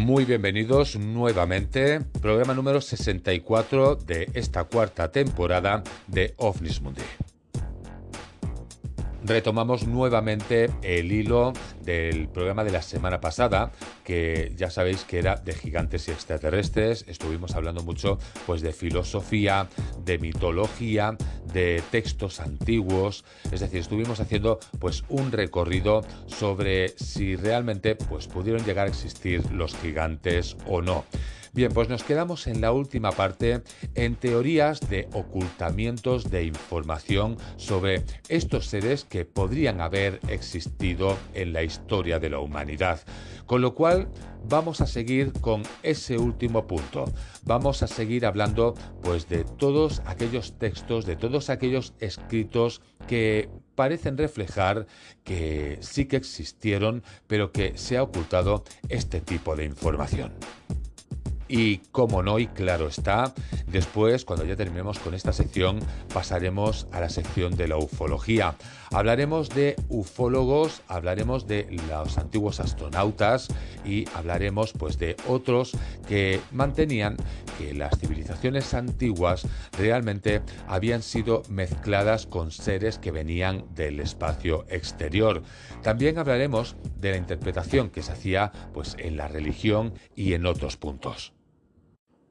Muy bienvenidos nuevamente, programa número 64 de esta cuarta temporada de OVNIS Mundi retomamos nuevamente el hilo del programa de la semana pasada, que ya sabéis que era de gigantes y extraterrestres. Estuvimos hablando mucho pues de filosofía, de mitología, de textos antiguos, es decir, estuvimos haciendo pues un recorrido sobre si realmente pues pudieron llegar a existir los gigantes o no. Bien, pues nos quedamos en la última parte en teorías de ocultamientos de información sobre estos seres que podrían haber existido en la historia de la humanidad. Con lo cual vamos a seguir con ese último punto. Vamos a seguir hablando pues de todos aquellos textos, de todos aquellos escritos que parecen reflejar que sí que existieron, pero que se ha ocultado este tipo de información. Y como no, y claro está, después, cuando ya terminemos con esta sección, pasaremos a la sección de la ufología. Hablaremos de ufólogos, hablaremos de los antiguos astronautas y hablaremos pues de otros que mantenían que las civilizaciones antiguas realmente habían sido mezcladas con seres que venían del espacio exterior. También hablaremos de la interpretación que se hacía pues en la religión y en otros puntos.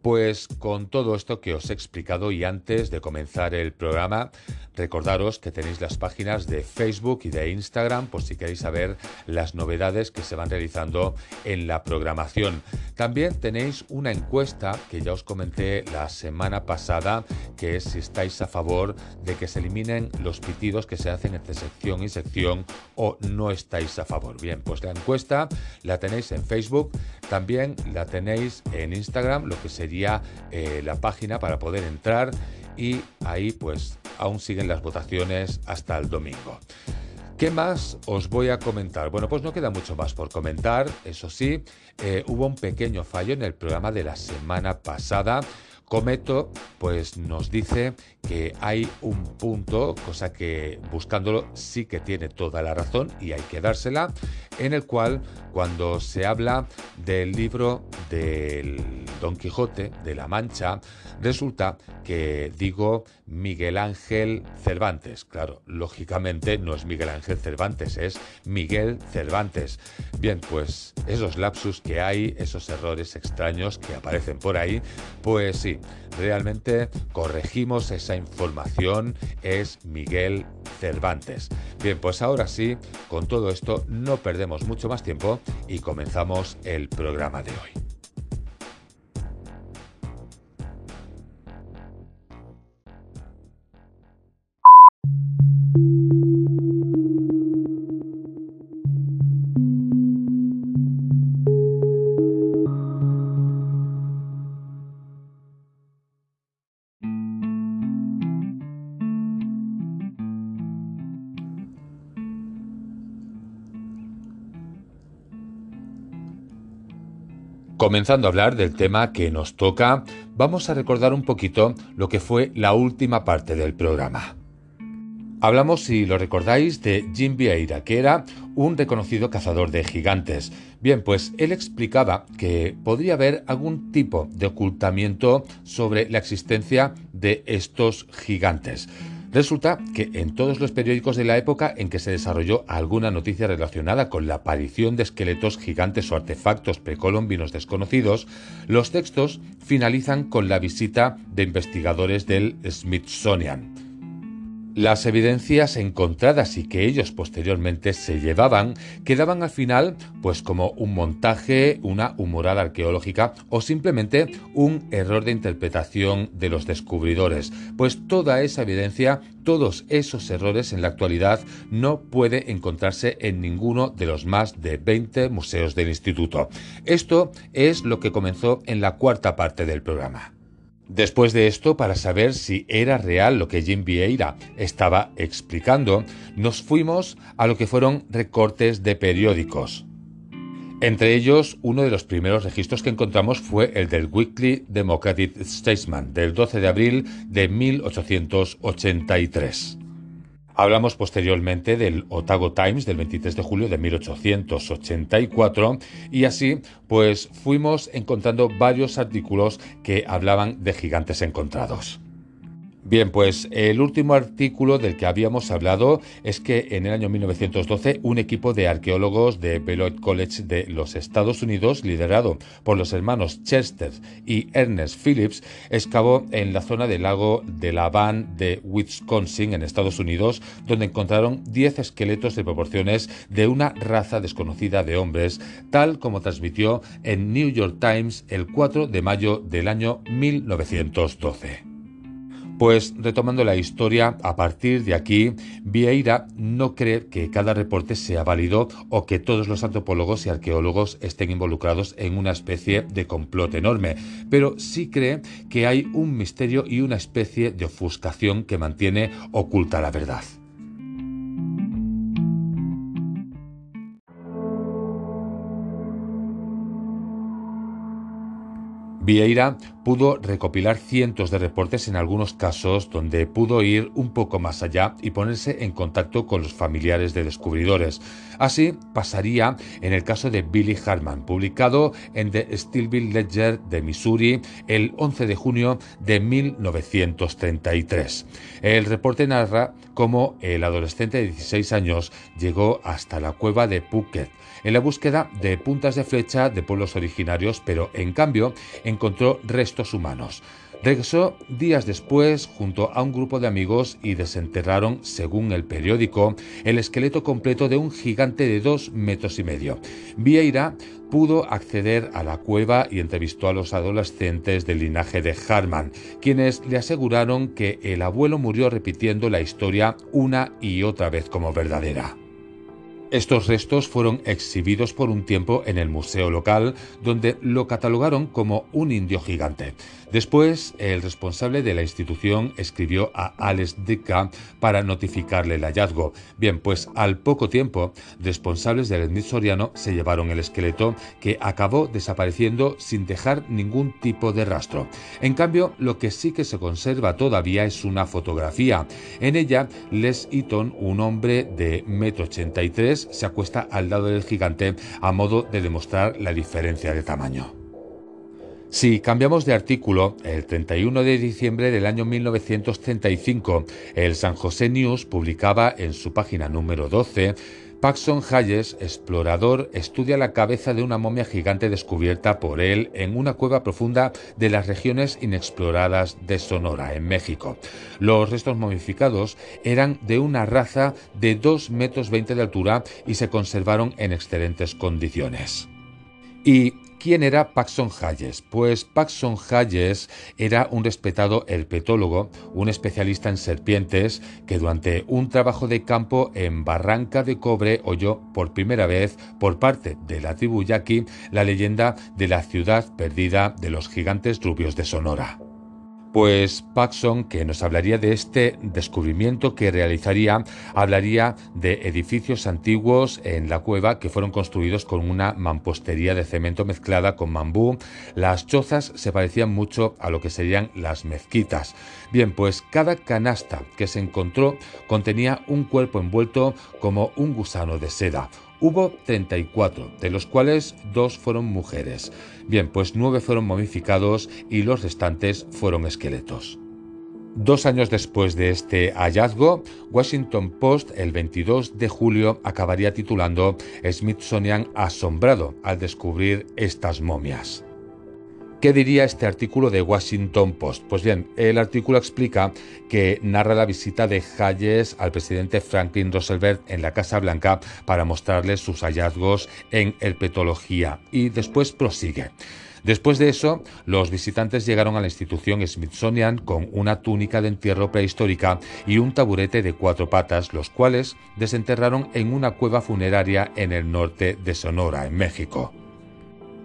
Pues con todo esto que os he explicado y antes de comenzar el programa, recordaros que tenéis las páginas de Facebook y de Instagram por si queréis saber las novedades que se van realizando en la programación. También tenéis una encuesta que ya os comenté la semana pasada, que es si estáis a favor de que se eliminen los pitidos que se hacen entre sección y sección o no estáis a favor. Bien, pues la encuesta la tenéis en Facebook, también la tenéis en Instagram, lo que sería eh, la página para poder entrar y ahí pues aún siguen las votaciones hasta el domingo. ¿Qué más os voy a comentar? Bueno, pues no queda mucho más por comentar, eso sí, eh, hubo un pequeño fallo en el programa de la semana pasada. Cometo pues nos dice que hay un punto, cosa que buscándolo sí que tiene toda la razón y hay que dársela, en el cual cuando se habla del libro del Don Quijote de la Mancha, resulta que digo Miguel Ángel Cervantes. Claro, lógicamente no es Miguel Ángel Cervantes, es Miguel Cervantes. Bien, pues esos lapsus que hay, esos errores extraños que aparecen por ahí, pues sí, realmente corregimos esa información, es Miguel Cervantes. Bien, pues ahora sí, con todo esto no perdemos mucho más tiempo y comenzamos el programa de hoy. Comenzando a hablar del tema que nos toca, vamos a recordar un poquito lo que fue la última parte del programa. Hablamos, si lo recordáis, de Jim Vieira, que era un reconocido cazador de gigantes. Bien, pues él explicaba que podría haber algún tipo de ocultamiento sobre la existencia de estos gigantes. Resulta que en todos los periódicos de la época en que se desarrolló alguna noticia relacionada con la aparición de esqueletos gigantes o artefactos precolombinos desconocidos, los textos finalizan con la visita de investigadores del Smithsonian. Las evidencias encontradas y que ellos posteriormente se llevaban quedaban al final pues como un montaje, una humorada arqueológica o simplemente un error de interpretación de los descubridores, pues toda esa evidencia, todos esos errores en la actualidad no puede encontrarse en ninguno de los más de 20 museos del instituto. Esto es lo que comenzó en la cuarta parte del programa. Después de esto, para saber si era real lo que Jim Vieira estaba explicando, nos fuimos a lo que fueron recortes de periódicos. Entre ellos, uno de los primeros registros que encontramos fue el del Weekly Democratic Statesman del 12 de abril de 1883. Hablamos posteriormente del Otago Times del 23 de julio de 1884 y así pues fuimos encontrando varios artículos que hablaban de gigantes encontrados. Bien, pues el último artículo del que habíamos hablado es que en el año 1912 un equipo de arqueólogos de Beloit College de los Estados Unidos, liderado por los hermanos Chester y Ernest Phillips, excavó en la zona del lago de la Van de Wisconsin, en Estados Unidos, donde encontraron 10 esqueletos de proporciones de una raza desconocida de hombres, tal como transmitió en New York Times el 4 de mayo del año 1912. Pues retomando la historia, a partir de aquí, Vieira no cree que cada reporte sea válido o que todos los antropólogos y arqueólogos estén involucrados en una especie de complot enorme, pero sí cree que hay un misterio y una especie de ofuscación que mantiene oculta la verdad. Vieira pudo recopilar cientos de reportes en algunos casos donde pudo ir un poco más allá y ponerse en contacto con los familiares de descubridores. Así pasaría en el caso de Billy Harman, publicado en The Stillville Ledger de Missouri el 11 de junio de 1933. El reporte narra cómo el adolescente de 16 años llegó hasta la cueva de Phuket en la búsqueda de puntas de flecha de pueblos originarios, pero en cambio encontró restos humanos. Regresó días después junto a un grupo de amigos y desenterraron, según el periódico, el esqueleto completo de un gigante de dos metros y medio. Vieira pudo acceder a la cueva y entrevistó a los adolescentes del linaje de Harman, quienes le aseguraron que el abuelo murió repitiendo la historia una y otra vez como verdadera. Estos restos fueron exhibidos por un tiempo en el museo local, donde lo catalogaron como un indio gigante. Después, el responsable de la institución escribió a Alex Dicka para notificarle el hallazgo. Bien, pues al poco tiempo, responsables del Smithsoniano se llevaron el esqueleto que acabó desapareciendo sin dejar ningún tipo de rastro. En cambio, lo que sí que se conserva todavía es una fotografía. En ella, Les Eaton, un hombre de 1,83 m, se acuesta al lado del gigante a modo de demostrar la diferencia de tamaño. Si cambiamos de artículo, el 31 de diciembre del año 1935, el San José News publicaba en su página número 12 Paxson Hayes, explorador, estudia la cabeza de una momia gigante descubierta por él en una cueva profunda de las regiones inexploradas de Sonora, en México. Los restos momificados eran de una raza de 2 metros 20 de altura y se conservaron en excelentes condiciones. Y ¿Quién era Paxson Hayes? Pues Paxson Hayes era un respetado herpetólogo, un especialista en serpientes, que durante un trabajo de campo en Barranca de Cobre oyó por primera vez por parte de la tribu yaqui la leyenda de la ciudad perdida de los gigantes rubios de Sonora. Pues Paxson, que nos hablaría de este descubrimiento que realizaría, hablaría de edificios antiguos en la cueva que fueron construidos con una mampostería de cemento mezclada con bambú. Las chozas se parecían mucho a lo que serían las mezquitas. Bien, pues cada canasta que se encontró contenía un cuerpo envuelto como un gusano de seda Hubo 34, de los cuales dos fueron mujeres. Bien, pues nueve fueron momificados y los restantes fueron esqueletos. Dos años después de este hallazgo, Washington Post el 22 de julio acabaría titulando Smithsonian asombrado al descubrir estas momias. ¿Qué diría este artículo de Washington Post? Pues bien, el artículo explica que narra la visita de Hayes al presidente Franklin Roosevelt en la Casa Blanca para mostrarle sus hallazgos en herpetología y después prosigue. Después de eso, los visitantes llegaron a la institución Smithsonian con una túnica de entierro prehistórica y un taburete de cuatro patas, los cuales desenterraron en una cueva funeraria en el norte de Sonora, en México.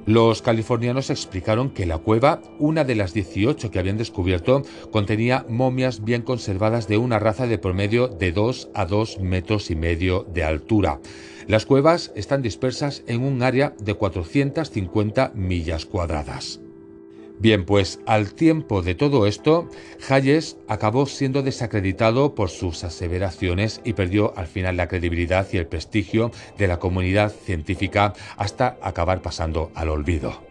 Los californianos explicaron que la cueva, una de las 18 que habían descubierto, contenía momias bien conservadas de una raza de promedio de 2 a 2 metros y medio de altura. Las cuevas están dispersas en un área de 450 millas cuadradas. Bien, pues al tiempo de todo esto, Hayes acabó siendo desacreditado por sus aseveraciones y perdió al final la credibilidad y el prestigio de la comunidad científica hasta acabar pasando al olvido.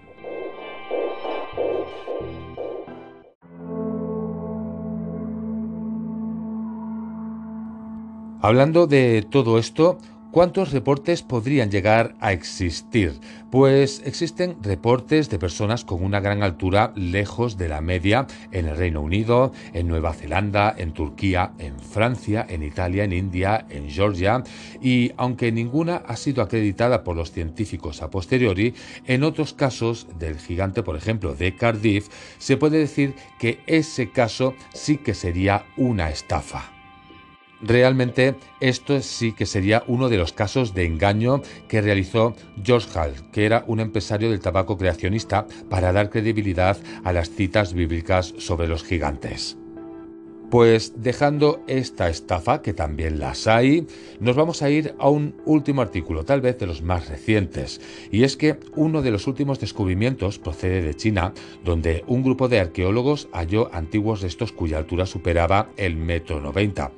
Hablando de todo esto, ¿Cuántos reportes podrían llegar a existir? Pues existen reportes de personas con una gran altura lejos de la media en el Reino Unido, en Nueva Zelanda, en Turquía, en Francia, en Italia, en India, en Georgia y aunque ninguna ha sido acreditada por los científicos a posteriori, en otros casos del gigante, por ejemplo, de Cardiff, se puede decir que ese caso sí que sería una estafa. Realmente esto sí que sería uno de los casos de engaño que realizó George Hall, que era un empresario del tabaco creacionista, para dar credibilidad a las citas bíblicas sobre los gigantes. Pues dejando esta estafa, que también las hay, nos vamos a ir a un último artículo, tal vez de los más recientes, y es que uno de los últimos descubrimientos procede de China, donde un grupo de arqueólogos halló antiguos restos cuya altura superaba el metro noventa.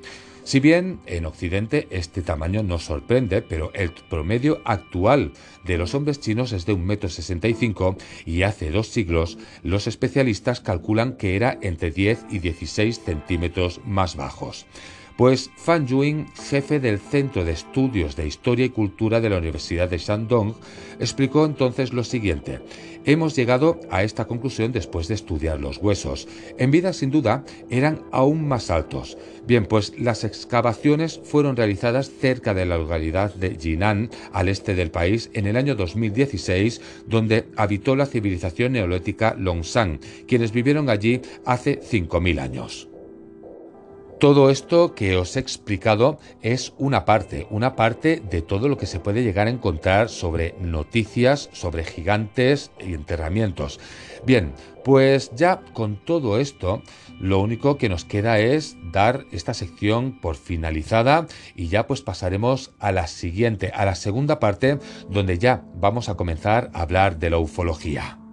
Si bien en Occidente este tamaño no sorprende, pero el promedio actual de los hombres chinos es de 1,65 m y hace dos siglos los especialistas calculan que era entre 10 y 16 centímetros más bajos. Pues Fan Yuing, jefe del Centro de Estudios de Historia y Cultura de la Universidad de Shandong, explicó entonces lo siguiente. Hemos llegado a esta conclusión después de estudiar los huesos. En vida, sin duda, eran aún más altos. Bien, pues las excavaciones fueron realizadas cerca de la localidad de Jinan, al este del país, en el año 2016, donde habitó la civilización neolítica Longshan, quienes vivieron allí hace 5.000 años. Todo esto que os he explicado es una parte, una parte de todo lo que se puede llegar a encontrar sobre noticias, sobre gigantes y enterramientos. Bien, pues ya con todo esto, lo único que nos queda es dar esta sección por finalizada y ya pues pasaremos a la siguiente, a la segunda parte, donde ya vamos a comenzar a hablar de la ufología.